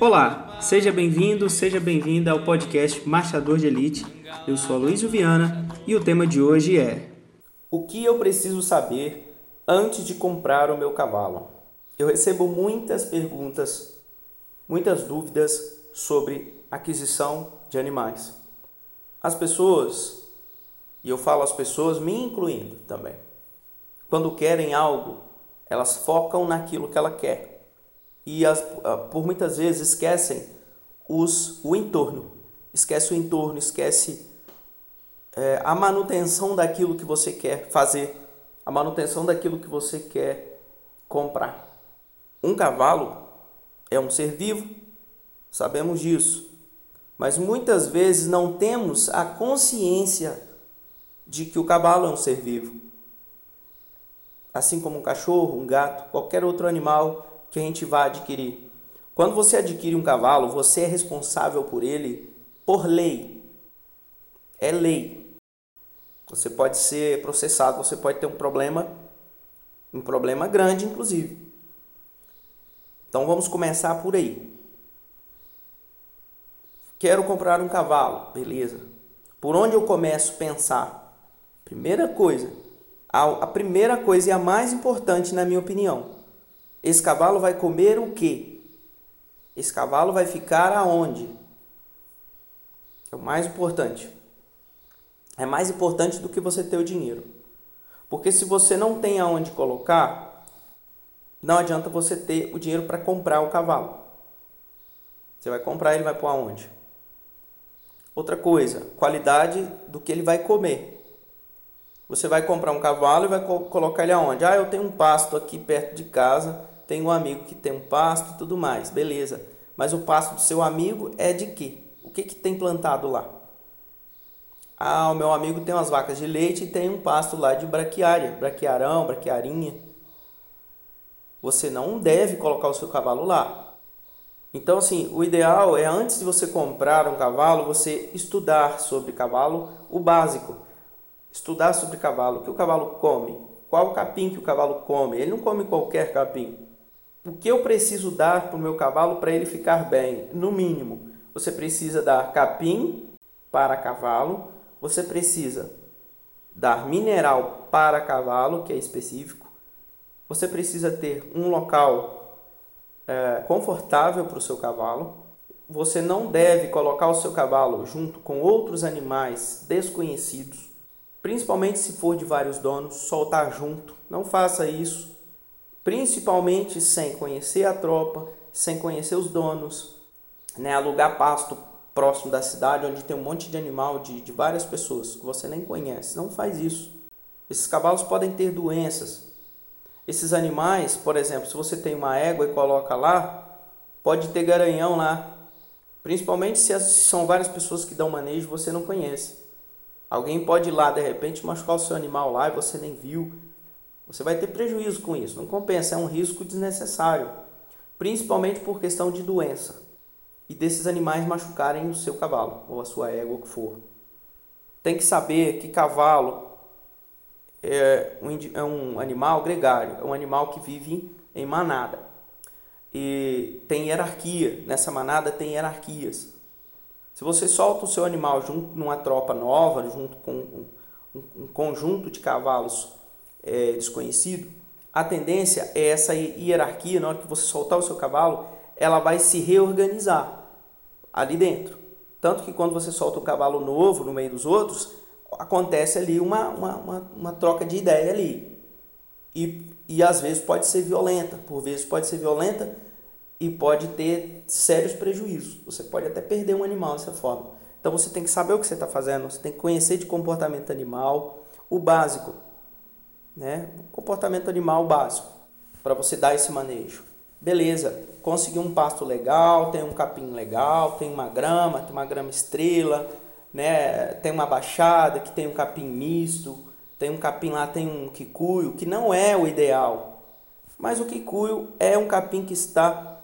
Olá, seja bem-vindo, seja bem-vinda ao podcast Marchador de Elite. Eu sou Aloysio Viana e o tema de hoje é O que eu preciso saber antes de comprar o meu cavalo? Eu recebo muitas perguntas, muitas dúvidas sobre aquisição de animais. As pessoas, e eu falo as pessoas me incluindo também, quando querem algo, elas focam naquilo que ela quer e as, ah, por muitas vezes esquecem os, o entorno. Esquece o entorno, esquece é, a manutenção daquilo que você quer fazer, a manutenção daquilo que você quer comprar. Um cavalo é um ser vivo, sabemos disso, mas muitas vezes não temos a consciência de que o cavalo é um ser vivo. Assim como um cachorro, um gato, qualquer outro animal que a gente vai adquirir. Quando você adquire um cavalo, você é responsável por ele por lei. É lei. Você pode ser processado, você pode ter um problema, um problema grande, inclusive. Então vamos começar por aí. Quero comprar um cavalo, beleza. Por onde eu começo a pensar? Primeira coisa, a, primeira coisa e a mais importante na minha opinião, esse cavalo vai comer o quê? Esse cavalo vai ficar aonde? É o mais importante. É mais importante do que você ter o dinheiro. Porque se você não tem aonde colocar, não adianta você ter o dinheiro para comprar o cavalo. Você vai comprar, ele vai pôr aonde? Outra coisa, qualidade do que ele vai comer. Você vai comprar um cavalo e vai colocar ele aonde? Ah, eu tenho um pasto aqui perto de casa, tenho um amigo que tem um pasto e tudo mais, beleza. Mas o pasto do seu amigo é de quê? O que, que tem plantado lá? Ah, o meu amigo tem umas vacas de leite e tem um pasto lá de braquiária, braquiarão, braquiarinha. Você não deve colocar o seu cavalo lá. Então, assim, o ideal é antes de você comprar um cavalo, você estudar sobre cavalo, o básico estudar sobre cavalo, o que o cavalo come, qual o capim que o cavalo come. Ele não come qualquer capim. O que eu preciso dar para o meu cavalo para ele ficar bem? No mínimo, você precisa dar capim para cavalo, você precisa dar mineral para cavalo, que é específico, você precisa ter um local é, confortável para o seu cavalo. Você não deve colocar o seu cavalo junto com outros animais desconhecidos principalmente se for de vários donos, soltar junto. Não faça isso, principalmente sem conhecer a tropa, sem conhecer os donos, né? alugar pasto próximo da cidade onde tem um monte de animal de, de várias pessoas que você nem conhece. Não faz isso. Esses cavalos podem ter doenças. Esses animais, por exemplo, se você tem uma égua e coloca lá, pode ter garanhão lá. Principalmente se são várias pessoas que dão manejo você não conhece. Alguém pode ir lá de repente machucar o seu animal lá e você nem viu. Você vai ter prejuízo com isso. Não compensa, é um risco desnecessário, principalmente por questão de doença e desses animais machucarem o seu cavalo ou a sua égua, o que for. Tem que saber que cavalo é um, é um animal gregário, é um animal que vive em manada. E tem hierarquia, nessa manada tem hierarquias. Se você solta o seu animal junto numa tropa nova, junto com um, um conjunto de cavalos é, desconhecido, a tendência é essa hierarquia, na hora que você soltar o seu cavalo, ela vai se reorganizar ali dentro. Tanto que quando você solta um cavalo novo no meio dos outros, acontece ali uma, uma, uma, uma troca de ideia ali. E, e às vezes pode ser violenta, por vezes pode ser violenta e pode ter sérios prejuízos. Você pode até perder um animal dessa forma. Então você tem que saber o que você está fazendo, você tem que conhecer de comportamento animal, o básico, né? Comportamento animal básico, para você dar esse manejo. Beleza, conseguiu um pasto legal, tem um capim legal, tem uma grama, tem uma grama estrela, né? Tem uma baixada que tem um capim misto, tem um capim lá, tem um quicuio, que não é o ideal. Mas o quicuio é um capim que está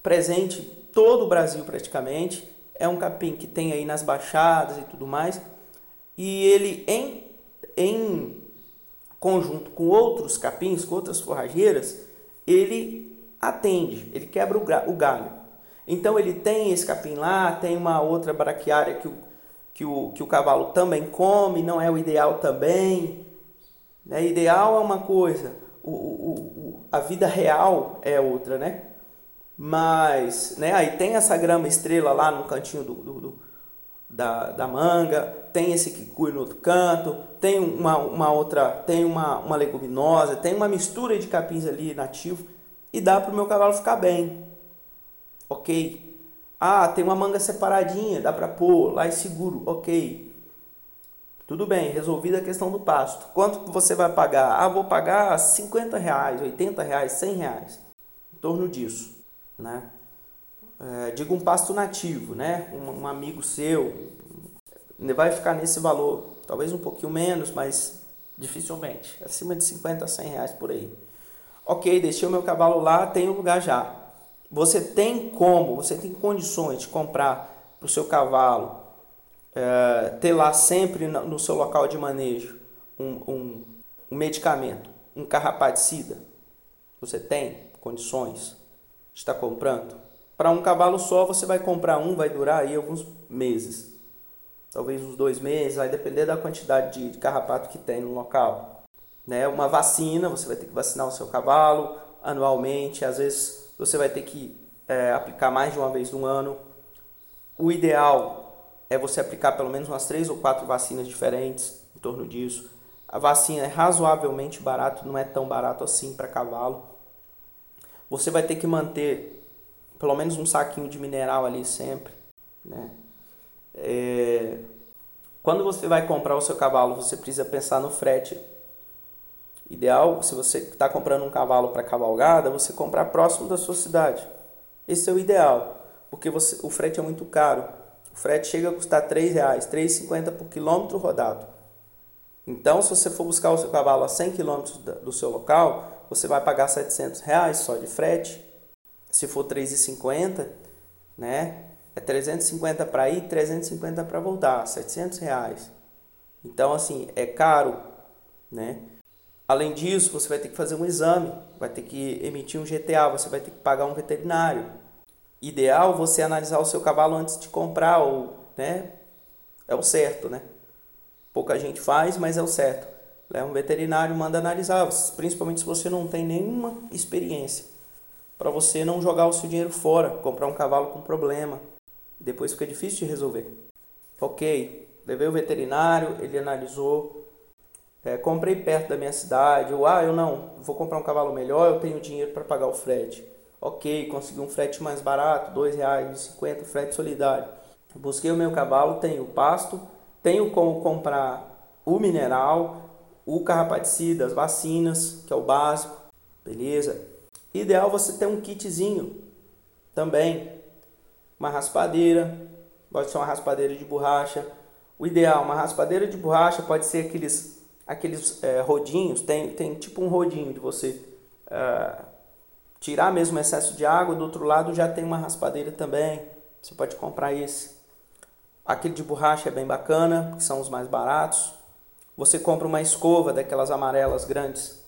presente em todo o Brasil praticamente. É um capim que tem aí nas baixadas e tudo mais. E ele em, em conjunto com outros capins, com outras forrageiras, ele atende, ele quebra o galho. Então ele tem esse capim lá, tem uma outra braquiária que o, que o, que o cavalo também come, não é o ideal também. Né? Ideal é uma coisa, o, o, o, a vida real é outra, né? Mas, né, aí tem essa grama estrela lá no cantinho do, do, do da, da manga, tem esse kikui no outro canto, tem uma, uma outra, tem uma, uma leguminosa, tem uma mistura de capins ali nativo e dá para o meu cavalo ficar bem. Ok? Ah, tem uma manga separadinha, dá para pôr lá é seguro. Ok. Tudo bem, resolvida a questão do pasto. Quanto você vai pagar? Ah, vou pagar 50 reais, 80 reais, 100 reais. Em torno disso, né? É, digo um pasto nativo, né? Um, um amigo seu vai ficar nesse valor. Talvez um pouquinho menos, mas dificilmente. Acima de 50 a 100 reais por aí. Ok, deixei o meu cavalo lá, tenho lugar já. Você tem como, você tem condições de comprar para o seu cavalo é, ter lá sempre no seu local de manejo um, um, um medicamento, um carrapaticida, você tem condições de estar comprando? Para um cavalo só, você vai comprar um, vai durar aí alguns meses. Talvez uns dois meses, vai depender da quantidade de carrapato que tem no local. Né? Uma vacina, você vai ter que vacinar o seu cavalo anualmente, às vezes você vai ter que é, aplicar mais de uma vez no ano. O ideal é você aplicar pelo menos umas três ou quatro vacinas diferentes em torno disso. A vacina é razoavelmente barato, não é tão barato assim para cavalo. Você vai ter que manter pelo menos um saquinho de mineral ali sempre, né? É... Quando você vai comprar o seu cavalo, você precisa pensar no frete. Ideal, se você está comprando um cavalo para cavalgada, você comprar próximo da sua cidade. Esse é o ideal, porque você, o frete é muito caro. O frete chega a custar R$ reais, R$ 3,50 por quilômetro rodado. Então, se você for buscar o seu cavalo a 100 km do seu local, você vai pagar 700 reais só de frete. Se for 3,50, né? É 350 para ir, 350 para voltar, 700 reais. Então, assim, é caro, né? Além disso, você vai ter que fazer um exame, vai ter que emitir um GTA, você vai ter que pagar um veterinário ideal você analisar o seu cavalo antes de comprar, ou, né? É o certo, né? Pouca gente faz, mas é o certo. Leva um veterinário, manda analisar, principalmente se você não tem nenhuma experiência. Para você não jogar o seu dinheiro fora, comprar um cavalo com problema. Depois fica difícil de resolver. Ok, levei o veterinário, ele analisou. É, comprei perto da minha cidade, ou ah, eu não, vou comprar um cavalo melhor, eu tenho dinheiro para pagar o frete. Ok, consegui um frete mais barato, R$ 2,50, frete solidário. Busquei o meu cavalo, tenho pasto, tenho como comprar o mineral, o carrapaticida, as vacinas, que é o básico, beleza? Ideal você ter um kitzinho também, uma raspadeira, pode ser uma raspadeira de borracha. O ideal, uma raspadeira de borracha pode ser aqueles, aqueles é, rodinhos, tem, tem tipo um rodinho de você é, tirar mesmo o excesso de água. Do outro lado já tem uma raspadeira também. Você pode comprar esse. Aquele de borracha é bem bacana, são os mais baratos. Você compra uma escova daquelas amarelas grandes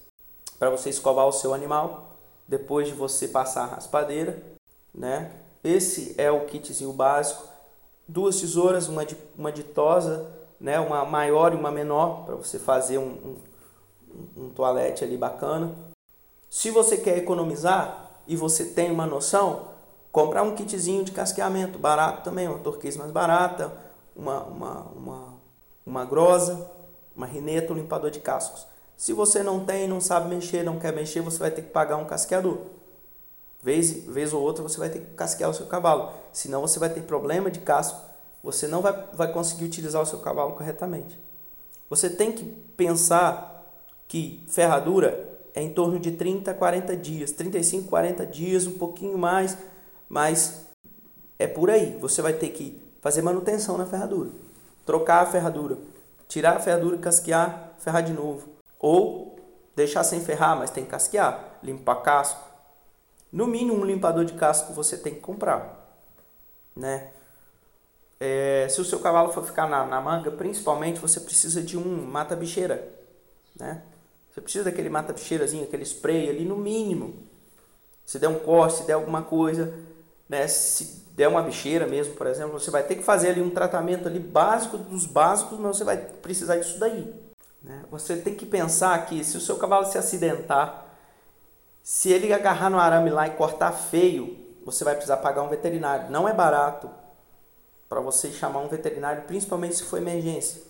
para você escovar o seu animal depois de você passar a raspadeira, né? Esse é o kitzinho básico. Duas tesouras, uma de, uma de tosa, né? Uma maior e uma menor para você fazer um, um, um toalete ali bacana. Se você quer economizar e você tem uma noção, comprar um kitzinho de casqueamento, barato também, uma turquesa mais barata, uma, uma, uma, uma grosa, uma rineta, um limpador de cascos. Se você não tem, não sabe mexer, não quer mexer, você vai ter que pagar um casqueador. Vez, vez ou outra você vai ter que casquear o seu cavalo. Senão você vai ter problema de casco. Você não vai, vai conseguir utilizar o seu cavalo corretamente. Você tem que pensar que ferradura é em torno de 30 a 40 dias, 35, 40 dias, um pouquinho mais, mas é por aí. Você vai ter que fazer manutenção na ferradura, trocar a ferradura, tirar a ferradura, casquear, ferrar de novo, ou deixar sem ferrar, mas tem que casquear, limpar casco. No mínimo um limpador de casco você tem que comprar, né? É, se o seu cavalo for ficar na, na manga, principalmente você precisa de um mata-bicheira, né? Você precisa daquele mata-bicheirazinho, aquele spray ali no mínimo. Se der um corte, se der alguma coisa, né? Se der uma bicheira mesmo, por exemplo, você vai ter que fazer ali um tratamento ali básico dos básicos, mas você vai precisar disso daí. Né? Você tem que pensar que se o seu cavalo se acidentar, se ele agarrar no arame lá e cortar feio, você vai precisar pagar um veterinário. Não é barato para você chamar um veterinário, principalmente se for emergência.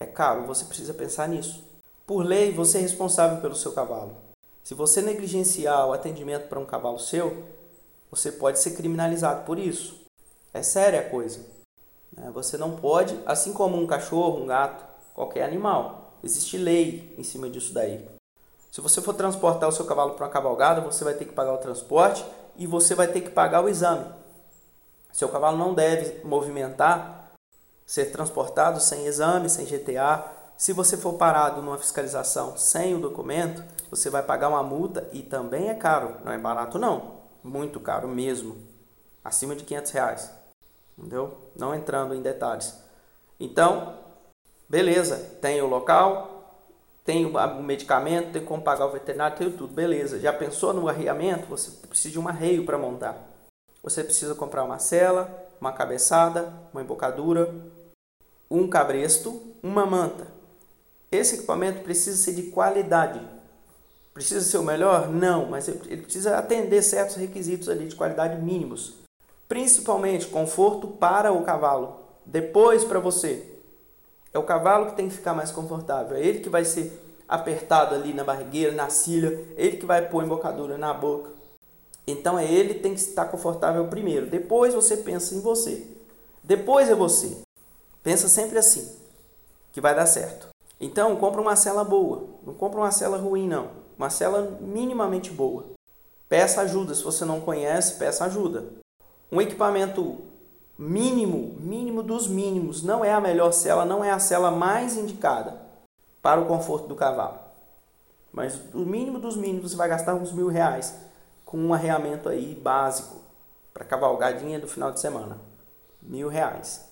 É caro, você precisa pensar nisso. Por lei, você é responsável pelo seu cavalo. Se você negligenciar o atendimento para um cavalo seu, você pode ser criminalizado por isso. É séria a coisa. Né? Você não pode, assim como um cachorro, um gato, qualquer animal, existe lei em cima disso daí. Se você for transportar o seu cavalo para uma cavalgada, você vai ter que pagar o transporte e você vai ter que pagar o exame. Seu cavalo não deve movimentar, ser transportado sem exame, sem GTA. Se você for parado numa fiscalização sem o documento, você vai pagar uma multa e também é caro, não é barato não, muito caro mesmo, acima de 500 reais, entendeu? Não entrando em detalhes. Então, beleza, tem o local, tem o medicamento, tem como pagar o veterinário, tem tudo, beleza. Já pensou no arreamento? Você precisa de um arreio para montar. Você precisa comprar uma cela, uma cabeçada, uma embocadura, um cabresto, uma manta. Esse equipamento precisa ser de qualidade. Precisa ser o melhor? Não, mas ele precisa atender certos requisitos ali de qualidade mínimos. Principalmente conforto para o cavalo. Depois para você. É o cavalo que tem que ficar mais confortável. É ele que vai ser apertado ali na barrigueira, na cilha. É ele que vai pôr embocadura na boca. Então é ele que tem que estar confortável primeiro. Depois você pensa em você. Depois é você. Pensa sempre assim, que vai dar certo. Então compra uma cela boa. Não compra uma cela ruim não. Uma cela minimamente boa. Peça ajuda. Se você não conhece, peça ajuda. Um equipamento mínimo, mínimo dos mínimos, não é a melhor cela, não é a cela mais indicada para o conforto do cavalo. Mas o mínimo dos mínimos você vai gastar uns mil reais com um arreamento aí básico para cavalgadinha do final de semana. Mil reais.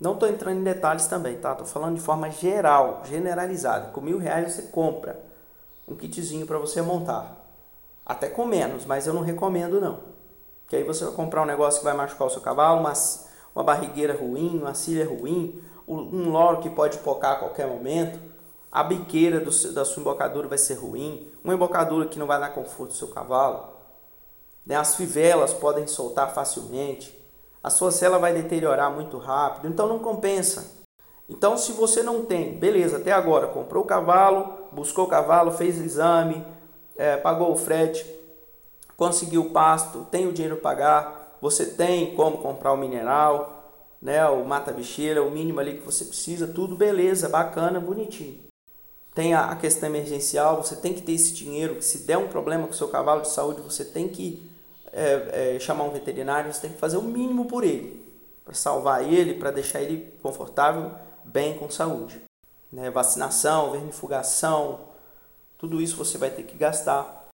Não estou entrando em detalhes também, tá? Estou falando de forma geral, generalizada. Com mil reais você compra um kitzinho para você montar. Até com menos, mas eu não recomendo não. Que aí você vai comprar um negócio que vai machucar o seu cavalo, uma, uma barrigueira ruim, uma cilha ruim, um loro que pode pocar a qualquer momento, a biqueira do, da sua embocadura vai ser ruim, uma embocadura que não vai dar conforto ao seu cavalo. Né? As fivelas podem soltar facilmente, a sua cela vai deteriorar muito rápido, então não compensa. Então, se você não tem, beleza, até agora comprou o cavalo, buscou o cavalo, fez exame, é, pagou o frete, conseguiu o pasto, tem o dinheiro para pagar, você tem como comprar o mineral, né, o mata-bicheira, o mínimo ali que você precisa, tudo beleza, bacana, bonitinho. Tem a, questão emergencial, você tem que ter esse dinheiro, que se der um problema com o seu cavalo de saúde, você tem que é, é, chamar um veterinário, você tem que fazer o mínimo por ele, para salvar ele, para deixar ele confortável, bem com saúde. Né? Vacinação, vermifugação, tudo isso você vai ter que gastar.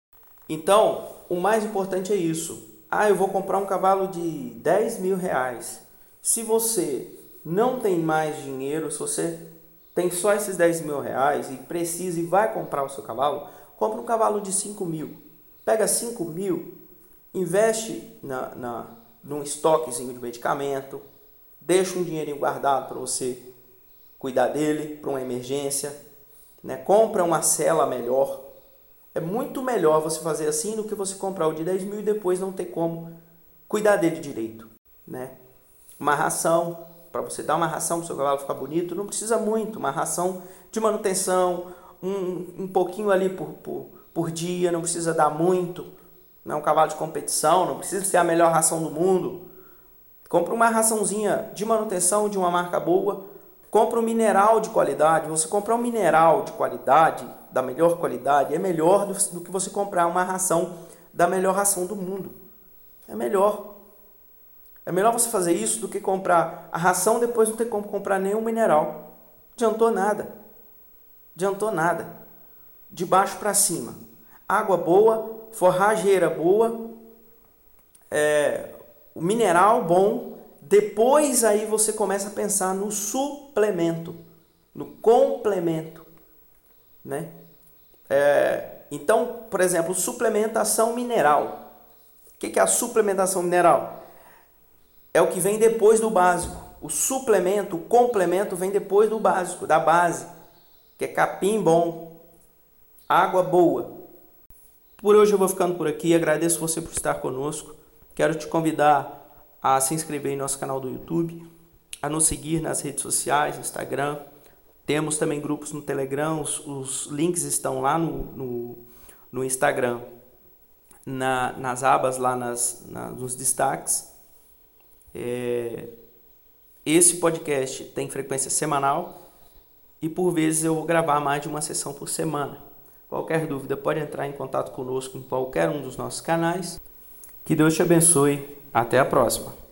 Então, o mais importante é isso. Ah, eu vou comprar um cavalo de 10 mil reais. Se você não tem mais dinheiro, se você tem só esses 10 mil reais e precisa e vai comprar o seu cavalo, compra um cavalo de 5 mil. Pega 5 mil, investe na, na, num estoquezinho de medicamento, deixa um dinheirinho guardado para você cuidar dele para uma emergência, né? compra uma cela melhor, é muito melhor você fazer assim do que você comprar o de 10 mil e depois não ter como cuidar dele direito. Né? Uma ração, para você dar uma ração para o seu cavalo ficar bonito, não precisa muito. Uma ração de manutenção, um, um pouquinho ali por, por, por dia, não precisa dar muito. Não é um cavalo de competição, não precisa ser a melhor ração do mundo. Compra uma raçãozinha de manutenção de uma marca boa. Compra um mineral de qualidade. Você comprar um mineral de qualidade, da melhor qualidade, é melhor do, do que você comprar uma ração da melhor ração do mundo. É melhor. É melhor você fazer isso do que comprar a ração depois não ter como comprar nenhum mineral. Adiantou nada. Adiantou nada. De baixo para cima. Água boa, forrageira boa, é, o mineral bom. Depois aí você começa a pensar no suplemento, no complemento, né? É, então, por exemplo, suplementação mineral. O que é a suplementação mineral? É o que vem depois do básico. O suplemento, o complemento vem depois do básico, da base, que é capim bom, água boa. Por hoje eu vou ficando por aqui. Agradeço você por estar conosco. Quero te convidar a se inscrever em nosso canal do YouTube, a nos seguir nas redes sociais, Instagram. Temos também grupos no Telegram, os, os links estão lá no, no, no Instagram, na, nas abas, lá nas, na, nos destaques. É, esse podcast tem frequência semanal e por vezes eu vou gravar mais de uma sessão por semana. Qualquer dúvida pode entrar em contato conosco em qualquer um dos nossos canais. Que Deus te abençoe. Até a próxima.